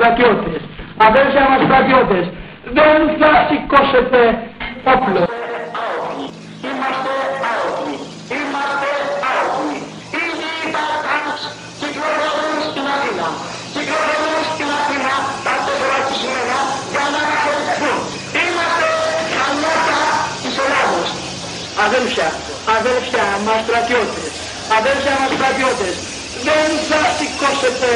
Στρατιώτες, αδέλφια μας στρατιώτες, δεν θα σηκώσετε όπλο. Είμαστε άοπλοι, είμαστε άοπλοι. Ήδη τα τάγκς κυκλοφορούν στην Αθήνα. Κυκλοφορούν στην Αθήνα τα τέσσερα κείμενα για να αναχωρηθούν. Είμαστε χαμιάτα της Ελλάδος. Αδέλφια, αδέλφια μας στρατιώτες, αδέλφια μας στρατιώτες, δεν θα σηκώσετε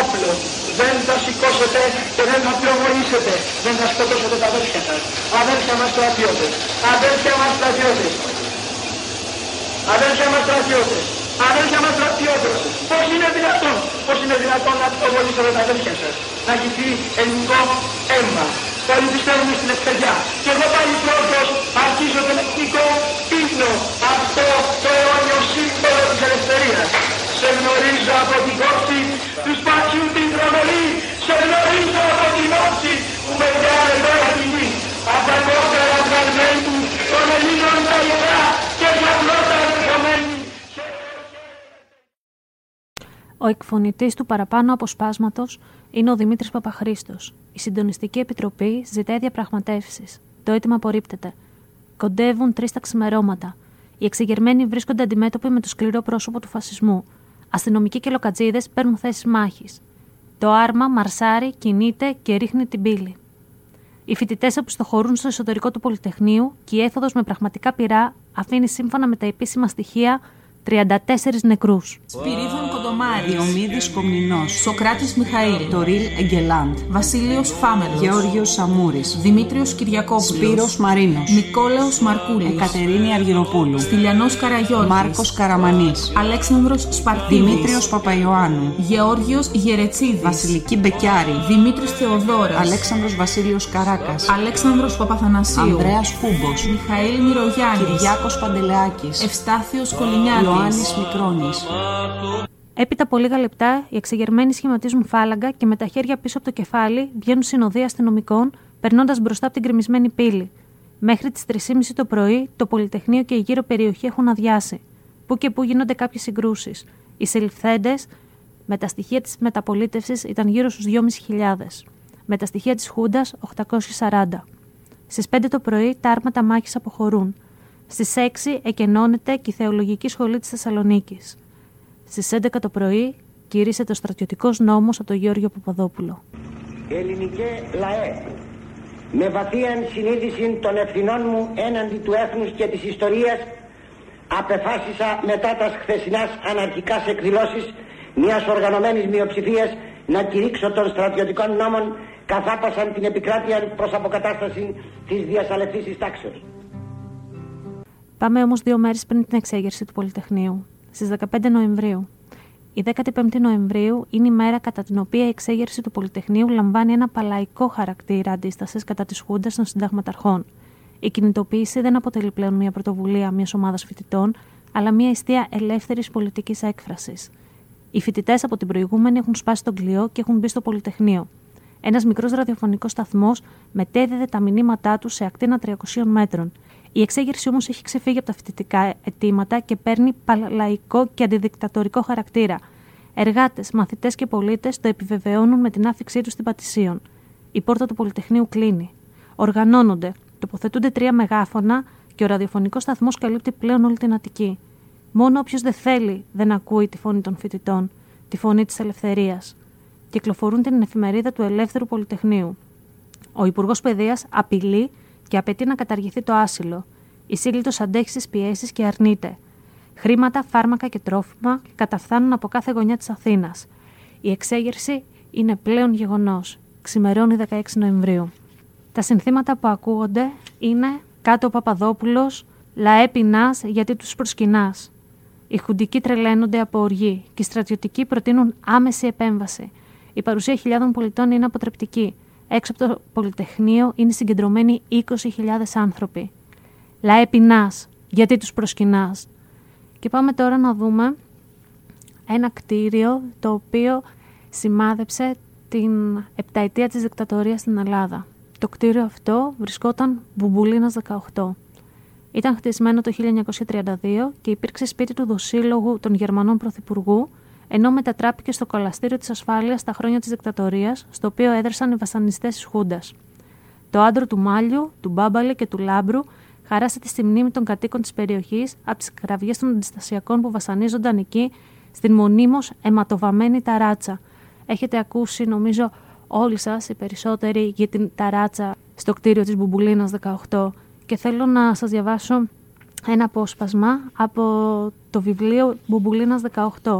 όπλο. Δεν θα σηκώσετε και δεν θα πυροβολήσετε. Δεν θα σκοτώσετε τα αδέρφια σας. Αδέρφια μας στρατιώτες. Αδέρφια μας στρατιώτες. Αδέρφια μας στρατιώτες. Αδέρφια μας στρατιώτες. Πώς είναι δυνατόν. Πώς είναι δυνατόν να πυροβολήσετε τα αδέρφια σας. Να γυθεί ελληνικό αίμα. Όλοι πιστεύουμε στην ευκαιριά. Και εγώ πάλι πρώτος αρχίζω τον εθνικό ύπνο. Αυτό το αιώνιο σύμβολο της ελευθερίας. Σε γνωρίζω από την κόψη τους σπασιού την τρομερή. Σε γνωρίζω από την όψη που με βγάλε τώρα της γη. Από τα κόκκαρα βγαλμένου των Ελλήνων τα ιερά και τα πρώτα ερχομένη. Ο εκφωνητής του παραπάνω αποσπάσματος είναι ο Δημήτρης Παπαχρήστος. Η Συντονιστική Επιτροπή ζητάει διαπραγματεύσεις. Το αίτημα απορρίπτεται. Κοντεύουν τρεις τα ξημερώματα. Οι εξεγερμένοι βρίσκονται αντιμέτωποι με το σκληρό πρόσωπο του φασισμού. Αστυνομικοί και λοκατζίδες παίρνουν θέσεις μάχης. Το άρμα μαρσάρει, κινείται και ρίχνει την πύλη. Οι φοιτητές αποστοχωρούν στο εσωτερικό του Πολυτεχνείου και η έφοδος με πραγματικά πυρά αφήνει σύμφωνα με τα επίσημα στοιχεία 34 νεκρούς. Σπυρίδων Κοντομάρης, Διομήδη Κομνηνός, Σοκράτης Μιχαήλ, Τορίλ Εγκελάντ, Βασίλειος Φάμελο, Γεώργιος Σαμούρης, Δημήτριος Κυριακόπουλος, Σπύρος Μαρίνος, Νικόλαος Μαρκούλης, Εκατερίνη Αργυροπούλου, Στυλιανός Καραγιώτης, Μάρκος Καραμανής, Αλέξανδρος Σπαρτίδης, Δημήτριος Παπαϊωάννου, Γεώργιος Γερετσίδης, Βασιλική Μπεκιάρη, Δημήτρης Θεοδόρας, Αλέξανδρος Βασίλειος Καράκας, Αλέξανδρος Παπαθανασίου, Ανδρέας Κούμπος, Μιχαήλ Μυρωγιάννη, Κυριάκος Παντελεάκης, Ευστάθιος Κολυνιάκη, Ιωάννης Μικρόνης. Έπειτα από λίγα λεπτά, οι εξεγερμένοι σχηματίζουν φάλαγγα και με τα χέρια πίσω από το κεφάλι βγαίνουν συνοδεία αστυνομικών, περνώντας μπροστά από την κρεμισμένη πύλη. Μέχρι τις 3.30 το πρωί, το Πολυτεχνείο και η γύρω περιοχή έχουν αδειάσει. Πού και πού γίνονται κάποιες συγκρούσεις. Οι συλληφθέντες, με τα στοιχεία της μεταπολίτευσης, ήταν γύρω στους 2.500. Με τα στοιχεία της Χούντας, 840. Στις 5 το πρωί, τα άρματα μάχης αποχωρούν. Στις 6 εκενώνεται και η Θεολογική Σχολή της Θεσσαλονίκης. Στις 11 το πρωί κηρύσσεται ο στρατιωτικός νόμος από τον Γιώργο Παπαδόπουλο. Ελληνικέ λαέ, με βαθία συνείδηση των ευθυνών μου έναντι του έθνους και της ιστορίας, απεφάσισα μετά τας χθεσινάς αναρχικά εκδηλώσεις μιας οργανωμένης μειοψηφίας να κηρύξω των στρατιωτικών νόμων καθάπασαν την επικράτεια προς αποκατάσταση της διασαλευτής τάξεως. Πάμε όμως δύο μέρες πριν την εξέγερση του Πολυτεχνείου, στις 15 Νοεμβρίου. Η 15η Νοεμβρίου είναι η μέρα κατά την οποία η εξέγερση του Πολυτεχνείου λαμβάνει ένα παλαϊκό χαρακτήρα αντίστασης κατά τη Χούντα των Συνταγματαρχών. Η κινητοποίηση δεν αποτελεί πλέον μια πρωτοβουλία μιας ομάδας φοιτητών, αλλά μια αιστεία ελεύθερης πολιτικής έκφρασης. Οι φοιτητές από την προηγούμενη έχουν σπάσει τον κλειό και έχουν μπει στο Πολυτεχνείο. Ένας μικρός ραδιοφωνικός σταθμός μετέδιδε τα μηνύματά τους σε ακτίνα 300 μέτρων. Η εξέγερση όμως έχει ξεφύγει από τα φοιτητικά αιτήματα και παίρνει παλαϊκό και αντιδικτατορικό χαρακτήρα. Εργάτες, μαθητές και πολίτες το επιβεβαιώνουν με την άφηξή τους στην Πατησίων. Η πόρτα του Πολυτεχνείου κλείνει. Οργανώνονται, τοποθετούνται τρία μεγάφωνα και ο ραδιοφωνικός σταθμός καλύπτει πλέον όλη την Αττική. Μόνο όποιος δεν θέλει δεν ακούει τη φωνή των φοιτητών, τη φωνή της ελευθερίας. Κυκλοφορούν την εφημερίδα του Ελεύθερου Πολυτεχνείου. Ο Υπουργός Παιδείας απειλεί και απαιτεί να καταργηθεί το άσυλο. Η σύγκλιτο αντέχει στις πιέσεις και αρνείται. Χρήματα, φάρμακα και τρόφιμα καταφθάνουν από κάθε γωνιά της Αθήνας. Η εξέγερση είναι πλέον γεγονός. Ξημερώνει 16 Νοεμβρίου. Τα συνθήματα που ακούγονται είναι κάτω ο Παπαδόπουλος, λαέ πεινά γιατί τους προσκυνάς. Οι χουντικοί τρελαίνονται από οργή και οι στρατιωτικοί προτείνουν άμεση επέμβαση. Η παρουσία χιλιάδων πολιτών είναι αποτρεπτική. Έξω από το Πολυτεχνείο είναι συγκεντρωμένοι 20.000 άνθρωποι. Λαέ πεινάς, γιατί τους προσκυνάς; Και πάμε τώρα να δούμε ένα κτίριο το οποίο σημάδεψε την επταετία της δικτατορίας στην Ελλάδα. Το κτίριο αυτό βρισκόταν Μπουμπουλίνας 18. Ήταν χτισμένο το 1932 και υπήρξε σπίτι του δοσύλλογου των Γερμανών Πρωθυπουργού, ενώ μετατράπηκε στο κολαστήριο της ασφάλειας στα χρόνια της δικτατορίας, στο οποίο έδρασαν οι βασανιστές της Χούντας. Το άντρο του Μάλιου, του Μπάμπαλε και του Λάμπρου χαράσατε στη μνήμη των κατοίκων της περιοχής από τις κραυγές των αντιστασιακών που βασανίζονταν εκεί στην μονίμως αιματοβαμένη ταράτσα. Έχετε ακούσει, νομίζω, όλοι σας οι περισσότεροι για την ταράτσα στο κτίριο της Μπουμπουλίνας 18 και θέλω να σας διαβάσω ένα απόσπασμα από το βιβλίο Μπουμπουλίνας 18.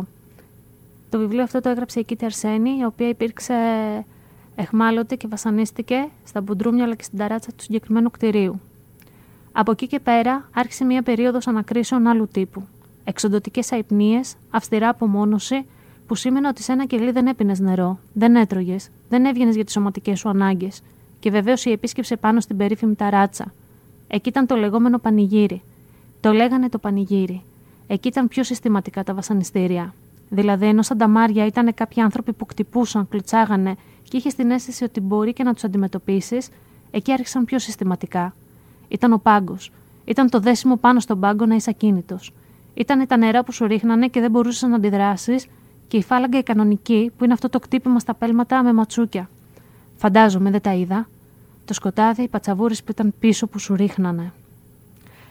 Το βιβλίο αυτό το έγραψε η Κίτη Αρσένη, η οποία υπήρξε εχμάλωτη και βασανίστηκε στα μπουντρούμια αλλά και στην ταράτσα του συγκεκριμένου κτηρίου. Από εκεί και πέρα άρχισε μια περίοδος ανακρίσεων άλλου τύπου. Εξοντοτικές αϊπνίες, αυστηρά απομόνωση, που σήμαινε ότι σε ένα κελί δεν έπινες νερό, δεν έτρωγες, δεν έβγαινες για τις σωματικές σου ανάγκες. Και βεβαίως η επίσκεψη πάνω στην περίφημη ταράτσα, Εκεί ήταν το λεγόμενο πανηγύρι. Το λέγανε το πανηγύρι. Εκεί ήταν πιο συστηματικά τα βασανιστήρια. Δηλαδή, ενώ σαν τα Μάρια ήταν κάποιοι άνθρωποι που κτυπούσαν, κλουτσάγανε και είχε την αίσθηση ότι μπορεί και να τους αντιμετωπίσεις, εκεί άρχισαν πιο συστηματικά. Ήταν ο πάγκος. Ήταν το δέσιμο πάνω στον πάγκο να είσαι ακίνητος. Ήταν τα νερά που σου ρίχνανε και δεν μπορούσες να αντιδράσεις, και η φάλαγγα η κανονική, που είναι αυτό το κτύπημα στα πέλματα με ματσούκια. Φαντάζομαι, δεν τα είδα το σκοτάδι, οι πατσαβούρες που ήταν πίσω που σου ρίχνανε.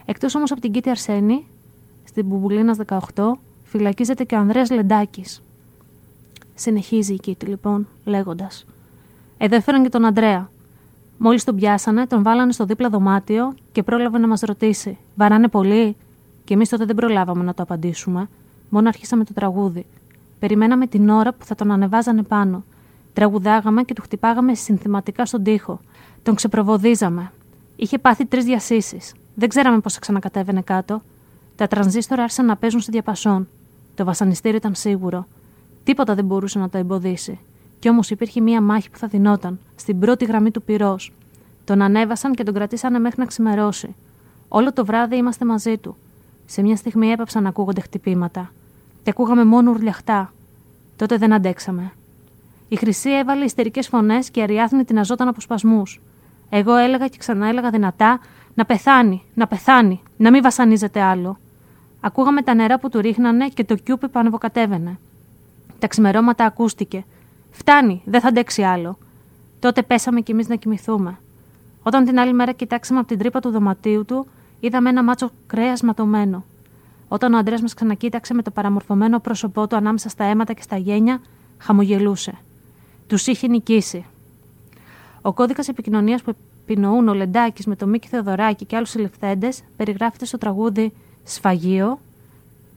Εκτός όμως από την Κίτη Αρσένη, στην Μπουμπουλίνας 18, φυλακίζεται και ο Ανδρέας Λεντάκης. Συνεχίζει η Κίτη λοιπόν, λέγοντας. Εδώ έφεραν και τον Ανδρέα. Μόλις τον πιάσανε, τον βάλανε στο δίπλα δωμάτιο και πρόλαβε να μας ρωτήσει: Βαράνε πολύ; Και εμείς τότε δεν προλάβαμε να το απαντήσουμε. Μόνο αρχίσαμε το τραγούδι. Περιμέναμε την ώρα που θα τον ανεβάζανε πάνω. Τραγουδάγαμε και του χτυπάγαμε συνθηματικά στον τοίχο. Τον ξεπροβοδίζαμε. Είχε πάθει τρεις διασύσεις. Δεν ξέραμε πώς θα ξανακατέβαινε κάτω. Τα τρανζίστορα άρχισαν να παίζουν στη διαπασόν. Το βασανιστήριο ήταν σίγουρο. Τίποτα δεν μπορούσε να το εμποδίσει. Κι όμως υπήρχε μία μάχη που θα δινόταν, στην πρώτη γραμμή του πυρός. Τον ανέβασαν και τον κρατήσανε μέχρι να ξημερώσει. Όλο το βράδυ είμαστε μαζί του. Σε μια στιγμή έπαψαν να ακούγονται χτυπήματα. Και ακούγαμε μόνο ουρλιαχτά. Τότε δεν αντέξαμε. Η Χρυσή έβαλε ιστερικές φωνές και αριάθνη την αζόταν από σπασμού. Εγώ έλεγα και ξανά έλεγα δυνατά να πεθάνει, να πεθάνει, να μην βασανίζεται άλλο. Ακούγαμε τα νερά που του ρίχνανε και το κιούπι που ανεβοκατέβαινε. Τα ξημερώματα ακούστηκε. Φτάνει, δεν θα αντέξει άλλο. Τότε πέσαμε κι εμείς να κοιμηθούμε. Όταν την άλλη μέρα κοιτάξαμε από την τρύπα του δωματίου του, είδαμε ένα μάτσο κρέας ματωμένο. Όταν ο αντρέας μας ξανακοίταξε με το παραμορφωμένο πρόσωπό του ανάμεσα στα αίματα και στα γένια, χαμογελούσε. Τους είχε νικήσει. Ο κώδικας επικοινωνίας που επινοούν ο Λεντάκης με τον Μίκη Θεοδωράκη και άλλους συλληφθέντες περιγράφεται στο τραγούδι Σφαγείο,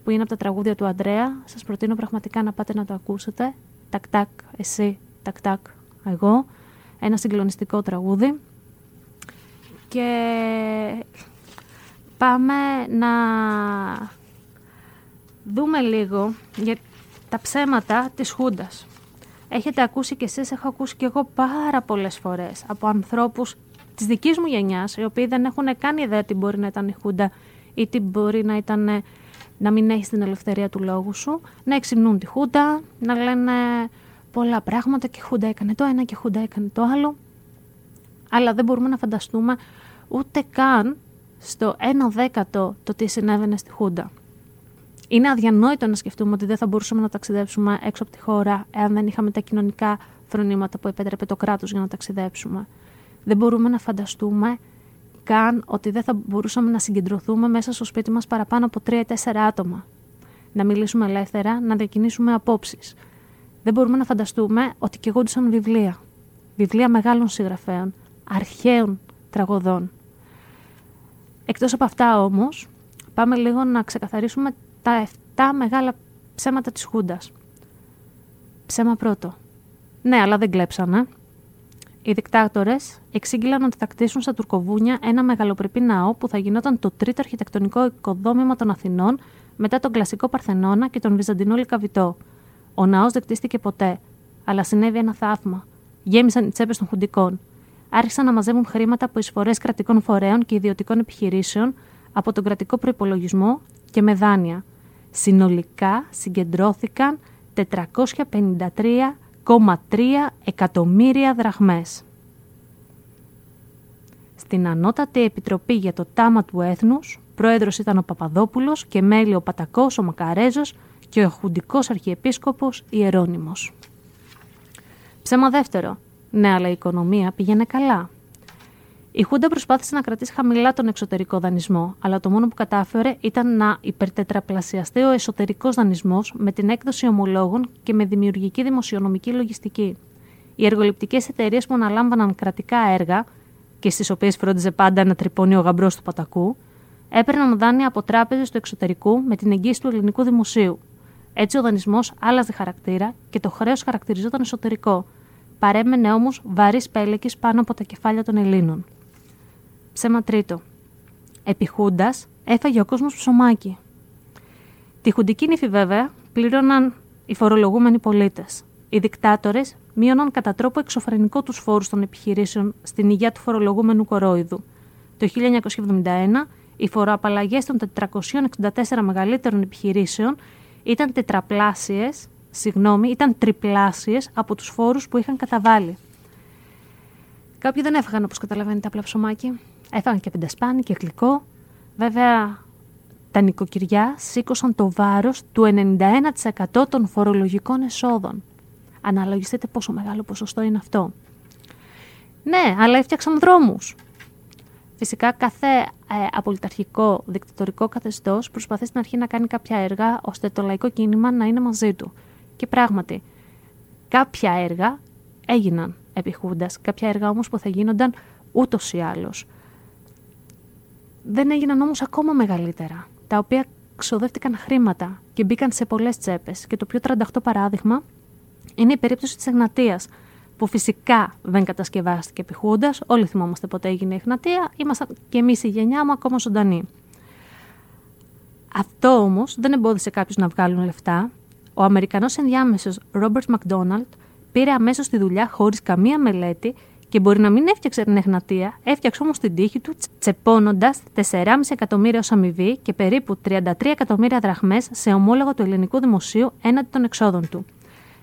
που είναι από τα τραγούδια του Αντρέα. Σας προτείνω πραγματικά να πάτε να το ακούσετε. Τακ-τακ, εσύ, τακ-τακ, εγώ. Ένα συγκλονιστικό τραγούδι. Και πάμε να δούμε λίγο για τα ψέματα της Χούντας έχετε ακούσει κι εσείς, έχω ακούσει κι εγώ πάρα πολλές φορές από ανθρώπους της δικής μου γενιάς, οι οποίοι δεν έχουν καν ιδέα τι μπορεί να ήταν η Χούντα ή τι μπορεί να ήταν να μην έχει την ελευθερία του λόγου σου, να εξυμνούν τη Χούντα, να λένε πολλά πράγματα και η Χούντα έκανε το ένα και η Χούντα έκανε το άλλο. Αλλά δεν μπορούμε να φανταστούμε ούτε καν στο ένα δέκατο το τι συνέβαινε στη Χούντα. Είναι αδιανόητο να σκεφτούμε ότι δεν θα μπορούσαμε να ταξιδέψουμε έξω από τη χώρα εάν δεν είχαμε τα κοινωνικά φρονήματα που επέτρεπε το κράτος για να ταξιδέψουμε. Δεν μπορούμε να φανταστούμε καν ότι δεν θα μπορούσαμε να συγκεντρωθούμε μέσα στο σπίτι μας παραπάνω από 3-4 άτομα. Να μιλήσουμε ελεύθερα, να διακινήσουμε απόψεις. Δεν μπορούμε να φανταστούμε ότι κεγόντουσαν βιβλία. Βιβλία μεγάλων συγγραφέων, αρχαίων τραγωδών. Εκτός από αυτά όμως, πάμε λίγο να ξεκαθαρίσουμε τα 7 μεγάλα ψέματα της Χούντας. Ψέμα πρώτο. Ναι, αλλά δεν κλέψανε. Οι δικτάτορες εξήγηλαν ότι θα κτίσουν στα Τουρκοβούνια ένα μεγαλοπρεπή ναό που θα γινόταν το τρίτο αρχιτεκτονικό οικοδόμημα των Αθηνών μετά τον κλασικό Παρθενώνα και τον Βυζαντινό Λικαβητό. Ο ναός δεν κτίστηκε ποτέ, αλλά συνέβη ένα θαύμα. Γέμισαν οι τσέπες των χουντικών. Άρχισαν να μαζεύουν χρήματα από εισφορές κρατικών φορέων και ιδιωτικών επιχειρήσεων από τον κρατικό προπολογισμό και με δάνεια. Συνολικά συγκεντρώθηκαν 453,3 εκατομμύρια δραχμές. Στην Ανώτατη Επιτροπή για το Τάμα του Έθνους, πρόεδρος ήταν ο Παπαδόπουλος και μέλη ο Πατακός, ο Μακαρέζος και ο Χουντικός Αρχιεπίσκοπος Ιερώνυμος. Ψέμα δεύτερο. Ναι, αλλά η οικονομία πήγαινε καλά. Η Χούντα προσπάθησε να κρατήσει χαμηλά τον εξωτερικό δανεισμό, αλλά το μόνο που κατάφερε ήταν να υπερτετραπλασιαστεί ο εσωτερικός δανεισμός με την έκδοση ομολόγων και με δημιουργική δημοσιονομική λογιστική. Οι εργοληπτικές εταιρείες που αναλάμβαναν κρατικά έργα και στις οποίες φρόντιζε πάντα να τρυπώνει ο γαμπρός του πατακού, έπαιρναν δάνεια από τράπεζες του εξωτερικού με την εγγύηση του ελληνικού δημοσίου. Έτσι ο δανεισμός άλλαζε χαρακτήρα και το χρέος χαρακτηριζόταν εσωτερικό. Παρέμενε όμως βαρύς πέλεκης πάνω από τα κεφάλια των Ελλήνων. Ψέμα τρίτο. Επιχούντας έφαγε ο κόσμος ψωμάκι. Τη χουντική νύφη, βέβαια, πλήρωναν οι φορολογούμενοι πολίτες. Οι δικτάτορες μείωναν κατά τρόπο εξωφρενικό τους φόρους των επιχειρήσεων στην υγεία του φορολογούμενου κορόιδου. Το 1971, οι φοροαπαλλαγές των 464 μεγαλύτερων επιχειρήσεων ήταν τετραπλάσιες, συγγνώμη, ήταν τριπλάσιες από τους φόρους που είχαν καταβάλει. Κάποιοι δεν έφαγαν όπως καταλαβαίνετε απλά ψωμάκι. Έφαγαν και πεντασπάνι και γλυκό. Βέβαια, τα νοικοκυριά σήκωσαν το βάρος του 91% των φορολογικών εσόδων. Αναλογιστείτε πόσο μεγάλο ποσοστό είναι αυτό. Ναι, αλλά έφτιαξαν δρόμους. Φυσικά κάθε ε, απολυταρχικό δικτατορικό καθεστώς προσπαθεί στην αρχή να κάνει κάποια έργα ώστε το λαϊκό κίνημα να είναι μαζί του. Και πράγματι, κάποια έργα έγιναν επιχούντας, κάποια έργα όμως που θα γίνονταν ούτως ή άλλως. Δεν έγιναν όμως ακόμα μεγαλύτερα, τα οποία ξοδεύτηκαν χρήματα και μπήκαν σε πολλές τσέπες. Και το πιο 38 παράδειγμα είναι η περίπτωση της Εγνατίας, που φυσικά δεν κατασκευάστηκε επιχούντα. Όλοι θυμόμαστε πότε έγινε η Εγνατία. Ήμασταν και εμείς η γενιά μου ακόμα ζωντανή. Αυτό όμως δεν εμπόδισε κάποιους να βγάλουν λεφτά. Ο Αμερικανός ενδιάμεσος Ρόμπερτ Μακδόναλτ πήρε αμέσως τη δουλειά χωρίς καμία μελέτη και μπορεί να μην έφτιαξε την Εγνατία, έφτιαξε όμως την τύχη του τσεπώνοντας 4,5 εκατομμύρια ως αμοιβή και περίπου 33 εκατομμύρια δραχμές σε ομόλογο του ελληνικού δημοσίου έναντι των εξόδων του.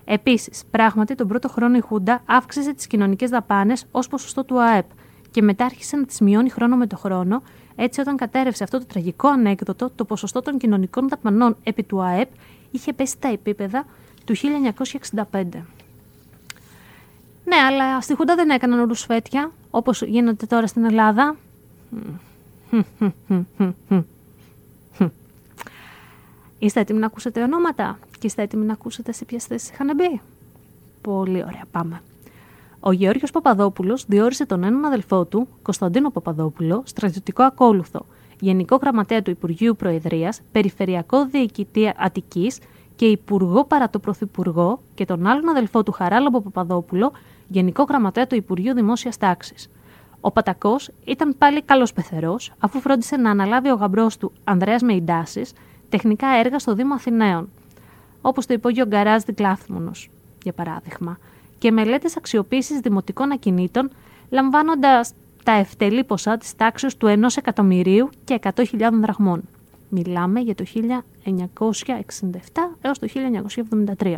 Επίσης, πράγματι, τον πρώτο χρόνο η Χούντα αύξησε τις κοινωνικές δαπάνες ως ποσοστό του ΑΕΠ και μετά άρχισε να τις μειώνει χρόνο με το χρόνο, έτσι όταν κατέρευσε αυτό το τραγικό ανέκδοτο, το ποσοστό των κοινωνικών δαπανών επί του ΑΕΠ είχε πέσει στα επίπεδα του 1965. Ναι, αλλά στη Χούντα δεν έκαναν ρουσφέτια, όπως γίνεται τώρα στην Ελλάδα. Είστε έτοιμοι να ακούσετε ονόματα και είστε έτοιμοι να ακούσετε σε ποιες θέσεις είχαν μπει; Πολύ ωραία, πάμε. Ο Γεώργιος Παπαδόπουλος διόρισε τον έναν αδελφό του, Κωνσταντίνο Παπαδόπουλο, στρατιωτικό ακόλουθο, Γενικό Γραμματέα του Υπουργείου Προεδρίας, Περιφερειακό Διοικητή Αττικής και Υπουργό παρά το Πρωθυπουργό και τον άλλον αδελφό του Χαράλαμπο Παπαδόπουλο, Γενικό Γραμματέα του Υπουργείου Δημόσιας Τάξης. Ο Πατακός ήταν πάλι καλός πεθερός, αφού φρόντισε να αναλάβει ο γαμπρός του Ανδρέας Μεϊντάσης τεχνικά έργα στο Δήμο Αθηναίων, όπως το υπόγειο Γκαράζ Δικλάθμονος, για παράδειγμα, και μελέτες αξιοποίησης δημοτικών ακινήτων, λαμβάνοντας τα ευτελή ποσά της τάξης του 1 εκατομμυρίου και 100.000 δραχμών. Μιλάμε για το 1967 έως το 1973.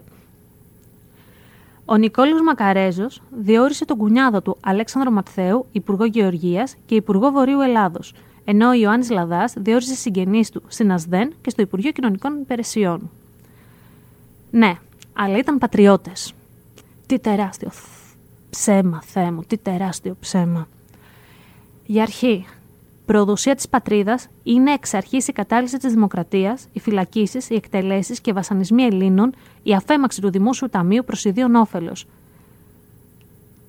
Ο Νικόλαος Μακαρέζος διόρισε τον κουνιάδο του Αλέξανδρο Ματθαίου Υπουργό Γεωργίας και Υπουργό Βορείου Ελλάδος, ενώ ο Ιωάννης Λαδάς διόρισε συγγενείς του στην ΑΣΔΕΝ και στο Υπουργείο Κοινωνικών Υπηρεσιών. Ναι, αλλά ήταν πατριώτες. Τι τεράστιο ψέμα, Θεέ μου, τι τεράστιο ψέμα. Για αρχή, προδοσία της πατρίδας είναι εξ αρχής η κατάλυση της δημοκρατίας, οι φυλακίσεις, οι εκτελέσεις και βασανισμοί Ελλήνων, η αφέμαξη του δημόσιου ταμείου προς ιδίων όφελος.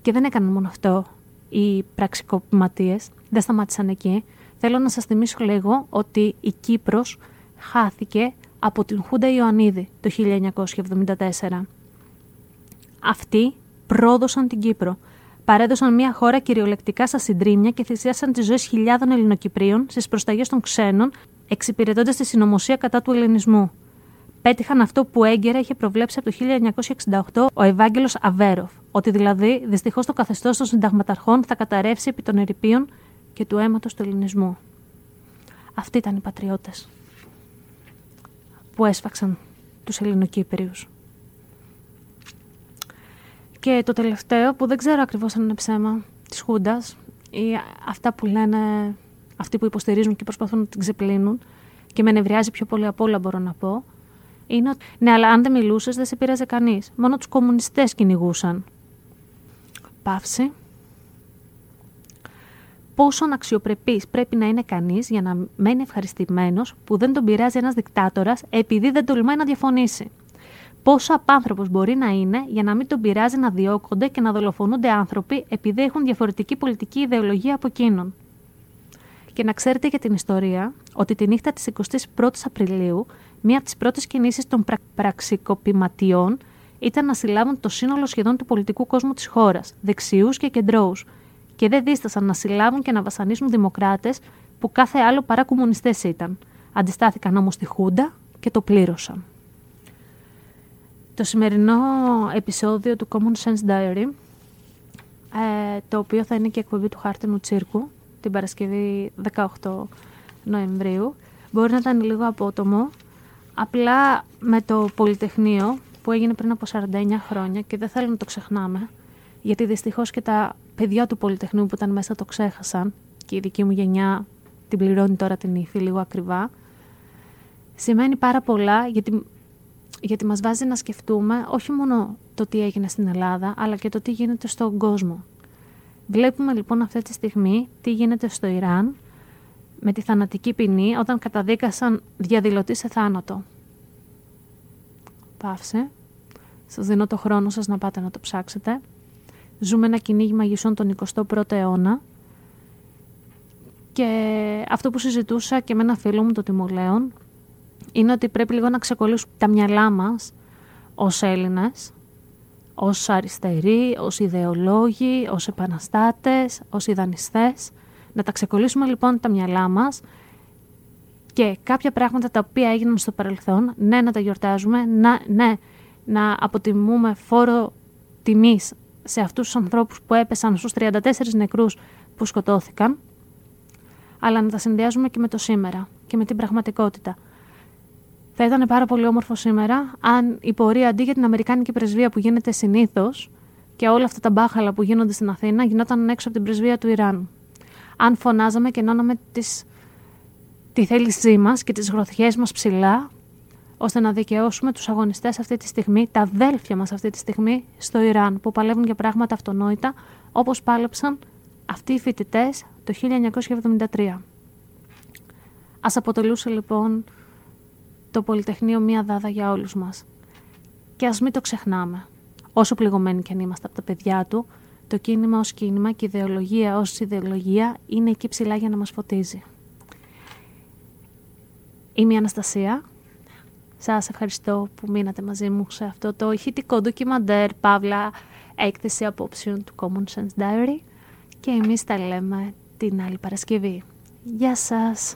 Και δεν έκαναν μόνο αυτό οι πραξικοπηματίες, δεν σταμάτησαν εκεί. Θέλω να σας θυμίσω λίγο ότι η Κύπρος χάθηκε από την Χούντα Ιωαννίδη το 1974. Αυτοί πρόδωσαν την Κύπρο παρέδωσαν μια χώρα κυριολεκτικά στα συντρίμια και θυσίασαν τις ζωές χιλιάδων Ελληνοκυπρίων στις προσταγές των ξένων, εξυπηρετώντας τη συνωμοσία κατά του ελληνισμού. Πέτυχαν αυτό που έγκαιρα είχε προβλέψει από το 1968 ο Ευάγγελος Αβέροφ, ότι δηλαδή δυστυχώς το καθεστώς των συνταγματαρχών θα καταρρεύσει επί των ερηπείων και του αίματος του ελληνισμού. Αυτοί ήταν οι πατριώτες που έσφαξαν τους Ελληνοκύπριους. Και το τελευταίο, που δεν ξέρω ακριβώς αν είναι ψέμα, της Χούντας, ή αυτά που λένε αυτοί που υποστηρίζουν και προσπαθούν να την ξεπλύνουν και με νευριάζει πιο πολύ από όλα μπορώ να πω, είναι ότι ναι, αλλά αν δεν μιλούσες δεν σε πείραζε κανείς. Μόνο τους κομμουνιστές κυνηγούσαν. Παύση. Πόσο αξιοπρεπή πρέπει να είναι κανείς για να μένει ευχαριστημένος που δεν τον πειράζει ένας δικτάτορας επειδή δεν τολμάει να διαφωνήσει. Πόσο απάνθρωπος μπορεί να είναι για να μην τον πειράζει να διώκονται και να δολοφονούνται άνθρωποι επειδή έχουν διαφορετική πολιτική ιδεολογία από εκείνον. Και να ξέρετε για την ιστορία ότι τη νύχτα της 21η Απριλίου, μία από τις πρώτες κινήσεις των πρα... πραξικοπηματιών ήταν να συλλάβουν το σύνολο σχεδόν του πολιτικού κόσμου της χώρας, δεξιούς και κεντρώους, και δεν δίστασαν να συλλάβουν και να βασανίσουν δημοκράτες που κάθε άλλο παρά κομμουνιστές ήταν. Αντιστάθηκαν όμως στη Χούντα και το πλήρωσαν. Το σημερινό επεισόδιο του Common Sense Diary, ε, το οποίο θα είναι και εκπομπή του Χάρτινου Τσίρκου, την Παρασκευή 18 Νοεμβρίου, μπορεί να ήταν λίγο απότομο, απλά με το Πολυτεχνείο που έγινε πριν από 49 χρόνια και δεν θέλω να το ξεχνάμε, γιατί δυστυχώς και τα παιδιά του Πολυτεχνείου που ήταν μέσα το ξέχασαν και η δική μου γενιά την πληρώνει τώρα την ύφη λίγο ακριβά. Σημαίνει πάρα πολλά γιατί, γιατί μας βάζει να σκεφτούμε όχι μόνο το τι έγινε στην Ελλάδα αλλά και το τι γίνεται στον κόσμο. Βλέπουμε λοιπόν αυτή τη στιγμή τι γίνεται στο Ιράν με τη θανατική ποινή όταν καταδίκασαν διαδηλωτή σε θάνατο. Πάυσε. Σας δίνω το χρόνο σας να πάτε να το ψάξετε. Ζούμε ένα κυνήγι μαγισσών τον 21ο αιώνα και αυτό που συζητούσα και με ένα φίλο μου, το Τιμολέον, είναι ότι πρέπει λίγο να ξεκολλήσουμε τα μυαλά μας ως Έλληνες, ως αριστεροί, ως ιδεολόγοι, ως επαναστάτες, ως ιδανιστές. Να τα ξεκολλήσουμε λοιπόν τα μυαλά μας και κάποια πράγματα τα οποία έγιναν στο παρελθόν, ναι να τα γιορτάζουμε, να, ναι να αποτιμούμε φόρο τιμής σε αυτούς τους ανθρώπους που έπεσαν στους 34 νεκρούς που σκοτώθηκαν, αλλά να τα συνδυάζουμε και με το σήμερα και με την πραγματικότητα. Θα ήταν πάρα πολύ όμορφο σήμερα αν η πορεία αντί για την Αμερικάνικη πρεσβεία που γίνεται συνήθως και όλα αυτά τα μπάχαλα που γίνονται στην Αθήνα γινόταν έξω από την πρεσβεία του Ιράν. Αν φωνάζαμε και ενώναμε τις, τη θέλησή μας και τις γροθιές μας ψηλά ώστε να δικαιώσουμε τους αγωνιστές αυτή τη στιγμή, τα αδέλφια μας αυτή τη στιγμή στο Ιράν, που παλεύουν για πράγματα αυτονόητα, όπως πάλεψαν αυτοί οι φοιτητές το 1973. Ας αποτελούσε λοιπόν το Πολυτεχνείο μία δάδα για όλους μας. Και ας μην το ξεχνάμε. Όσο πληγωμένοι και αν είμαστε από τα παιδιά του, το κίνημα ως κίνημα και η ιδεολογία ως ηδεολογία είναι εκεί ψηλά για να μας φωτίζει. Είμαι η Αναστασία σας ευχαριστώ που μείνατε μαζί μου σε αυτό το ηχητικό ντοκιμαντέρ, παύλα, έκθεση απόψεων του Common Sense Diary και εμείς τα λέμε την άλλη Παρασκευή. Γεια σας!